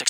Texting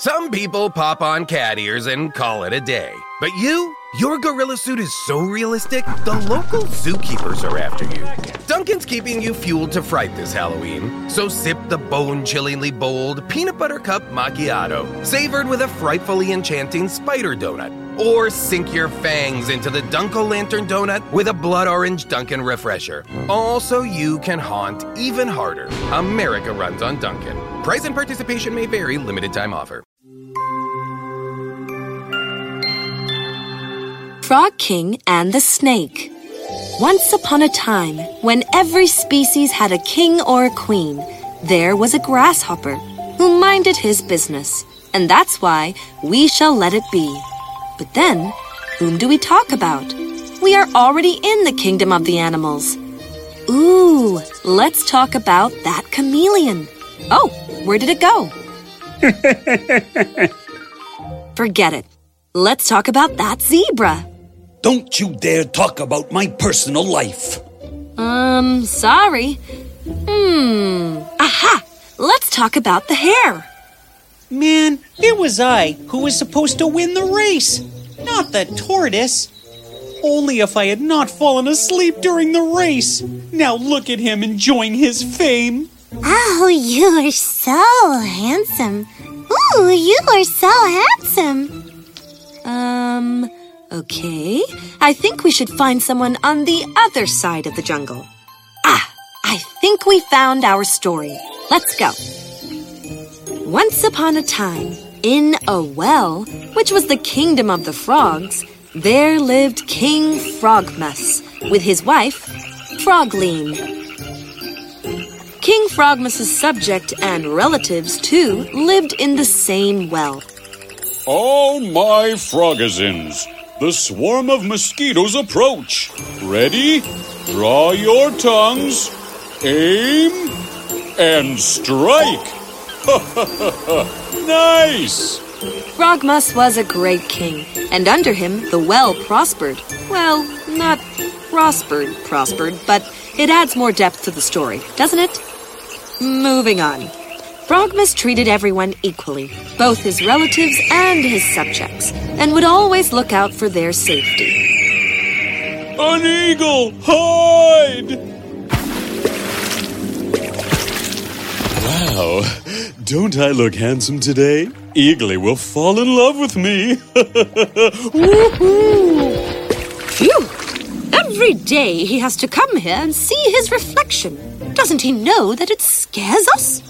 Some people pop on cat ears and call it a day. But you? Your gorilla suit is so realistic, the local zookeepers are after you. Dunkin's keeping you fueled to fright this Halloween, so sip the bone chillingly bold peanut butter cup macchiato, savored with a frightfully enchanting spider donut. Or sink your fangs into the Dunkel Lantern donut with a blood orange Dunkin' refresher. Also, you can haunt even harder. America runs on Dunkin'. Price and participation may vary, limited time offer. Frog King and the Snake. Once upon a time, when every species had a king or a queen, there was a grasshopper who minded his business, and that's why we shall let it be. But then, whom do we talk about? We are already in the kingdom of the animals. Ooh, let's talk about that chameleon. Oh, where did it go? Forget it. Let's talk about that zebra. Don't you dare talk about my personal life. Um, sorry. Hmm. Aha! Let's talk about the hare. Man, it was I who was supposed to win the race, not the tortoise. Only if I had not fallen asleep during the race. Now look at him enjoying his fame. Oh, you are so handsome. Ooh, you are so handsome. Um, okay. I think we should find someone on the other side of the jungle. Ah, I think we found our story. Let's go. Once upon a time, in a well, which was the kingdom of the frogs, there lived King Frogmas with his wife, Frogleen. King Frogmas's subject and relatives, too, lived in the same well. Oh, my frogazins! The swarm of mosquitoes approach. Ready? Draw your tongues, aim, and strike! nice! Frogmas was a great king, and under him the well prospered. Well, not prospered, prospered, but it adds more depth to the story, doesn't it? Moving on. Frogmas treated everyone equally, both his relatives and his subjects, and would always look out for their safety. An eagle! Hide! Wow, don't I look handsome today? Eagly will fall in love with me. Woohoo! Phew! Every day he has to come here and see his reflection. Doesn't he know that it scares us?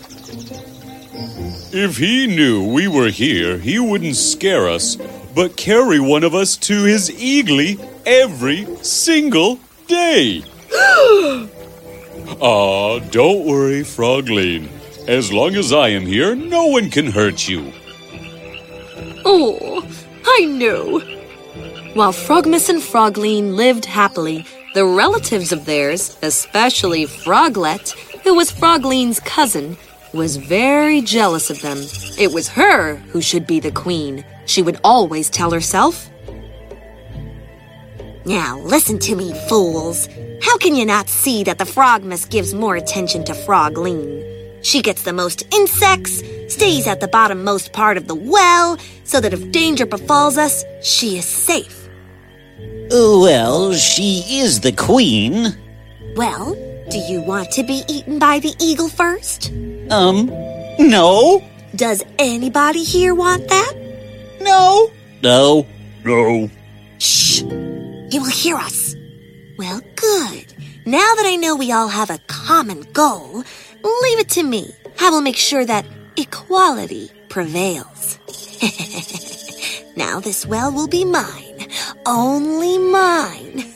if he knew we were here, he wouldn't scare us, but carry one of us to his eagly every single day. Ah, don't worry, Frogleen. As long as I am here, no one can hurt you. Oh, I know. While Frogmas and Frogleen lived happily, the relatives of theirs, especially Froglet, who was Frogleen's cousin, was very jealous of them. It was her who should be the queen. She would always tell herself. Now listen to me, fools. How can you not see that the Frogmas gives more attention to Frogleen? She gets the most insects, stays at the bottommost part of the well, so that if danger befalls us, she is safe. Well, she is the queen. Well, do you want to be eaten by the eagle first? Um, no. Does anybody here want that? No. No. No. Shh! He will hear us. Well, good. Now that I know we all have a common goal, leave it to me. I will make sure that equality prevails. now this well will be mine. Only mine.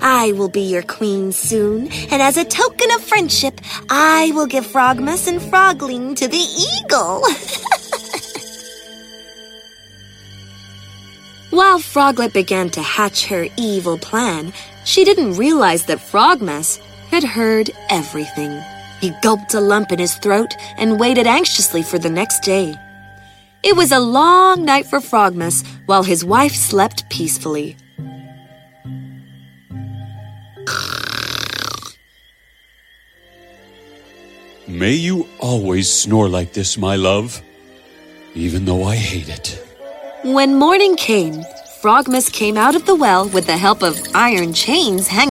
I will be your queen soon, and as a token of friendship, I will give Frogmas and Frogleen to the eagle. While Froglet began to hatch her evil plan, she didn't realize that Frogmas had heard everything. He gulped a lump in his throat and waited anxiously for the next day. It was a long night for Frogmas while his wife slept peacefully. May you always snore like this, my love, even though I hate it. When morning came, Frogmas came out of the well with the help of iron chains hanging.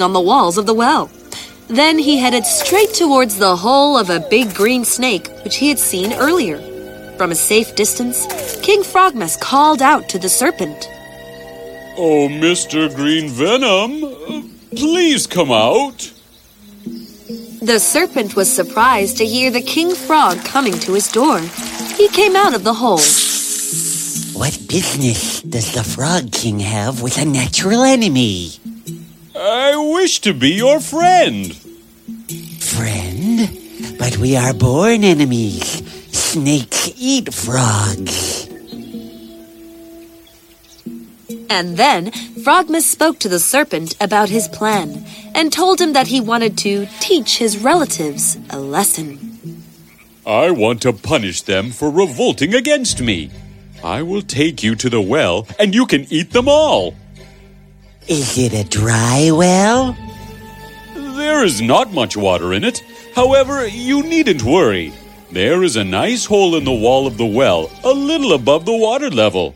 On the walls of the well. Then he headed straight towards the hole of a big green snake which he had seen earlier. From a safe distance, King Frogmas called out to the serpent. Oh, Mr. Green Venom, please come out. The serpent was surprised to hear the king frog coming to his door. He came out of the hole. What business does the Frog King have with a natural enemy? I wish to be your friend. Friend? But we are born enemies. Snakes eat frogs. And then Frogmas spoke to the serpent about his plan and told him that he wanted to teach his relatives a lesson. I want to punish them for revolting against me. I will take you to the well and you can eat them all. Is it a dry well? There is not much water in it. However, you needn't worry. There is a nice hole in the wall of the well, a little above the water level.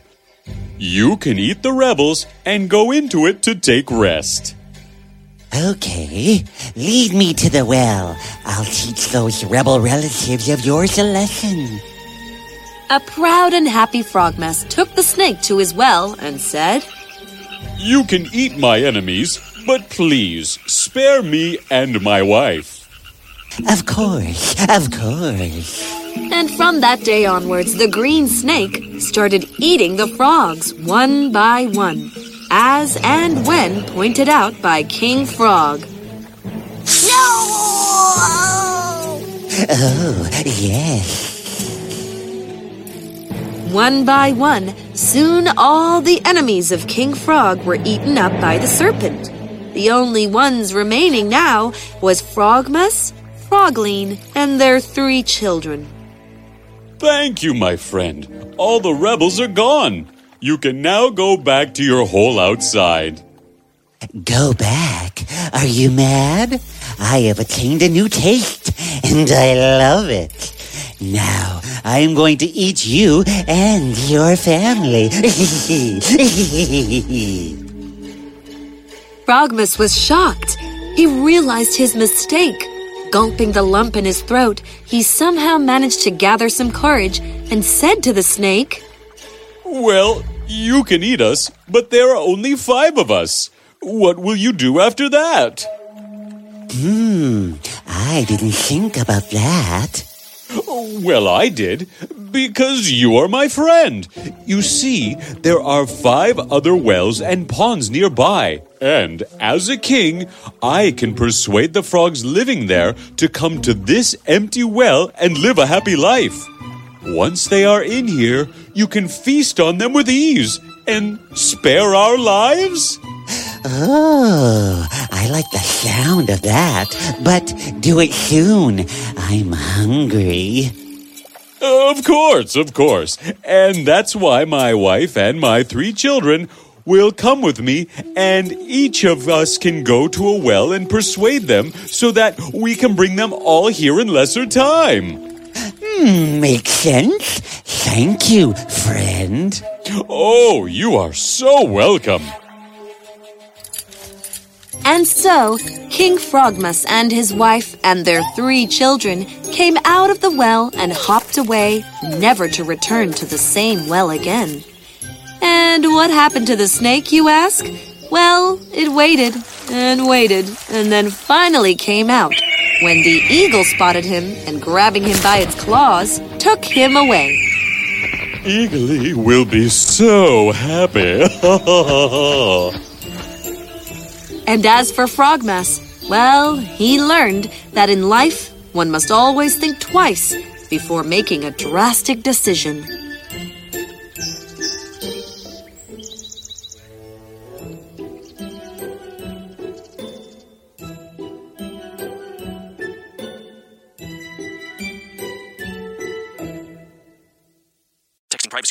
You can eat the rebels and go into it to take rest. Okay, lead me to the well. I'll teach those rebel relatives of yours a lesson. A proud and happy Frogmas took the snake to his well and said, You can eat my enemies, but please spare me and my wife. Of course, of course. And from that day onwards, the green snake started eating the frogs one by one, as and when pointed out by King Frog. No! Oh, yes. One by one, soon all the enemies of King Frog were eaten up by the serpent. The only ones remaining now was Frogmas, Frogleen, and their three children. Thank you, my friend. All the rebels are gone. You can now go back to your hole outside. Go back. Are you mad? I have attained a new taste, and I love it. Now, I'm going to eat you and your family. Frogmas was shocked. He realized his mistake. Gulping the lump in his throat, he somehow managed to gather some courage and said to the snake, Well, you can eat us, but there are only five of us. What will you do after that? Hmm, I didn't think about that. Well, I did, because you are my friend. You see, there are five other wells and ponds nearby, and as a king, I can persuade the frogs living there to come to this empty well and live a happy life. Once they are in here, you can feast on them with ease and spare our lives. Oh, like the sound of that, but do it soon. I'm hungry. Of course, of course. And that's why my wife and my three children will come with me, and each of us can go to a well and persuade them so that we can bring them all here in lesser time. Hmm, makes sense. Thank you, friend. Oh, you are so welcome. And so, King Frogmas and his wife and their three children came out of the well and hopped away, never to return to the same well again. And what happened to the snake, you ask? Well, it waited and waited and then finally came out when the eagle spotted him and grabbing him by its claws, took him away. Eagly will be so happy. And as for Frogmas, well, he learned that in life one must always think twice before making a drastic decision.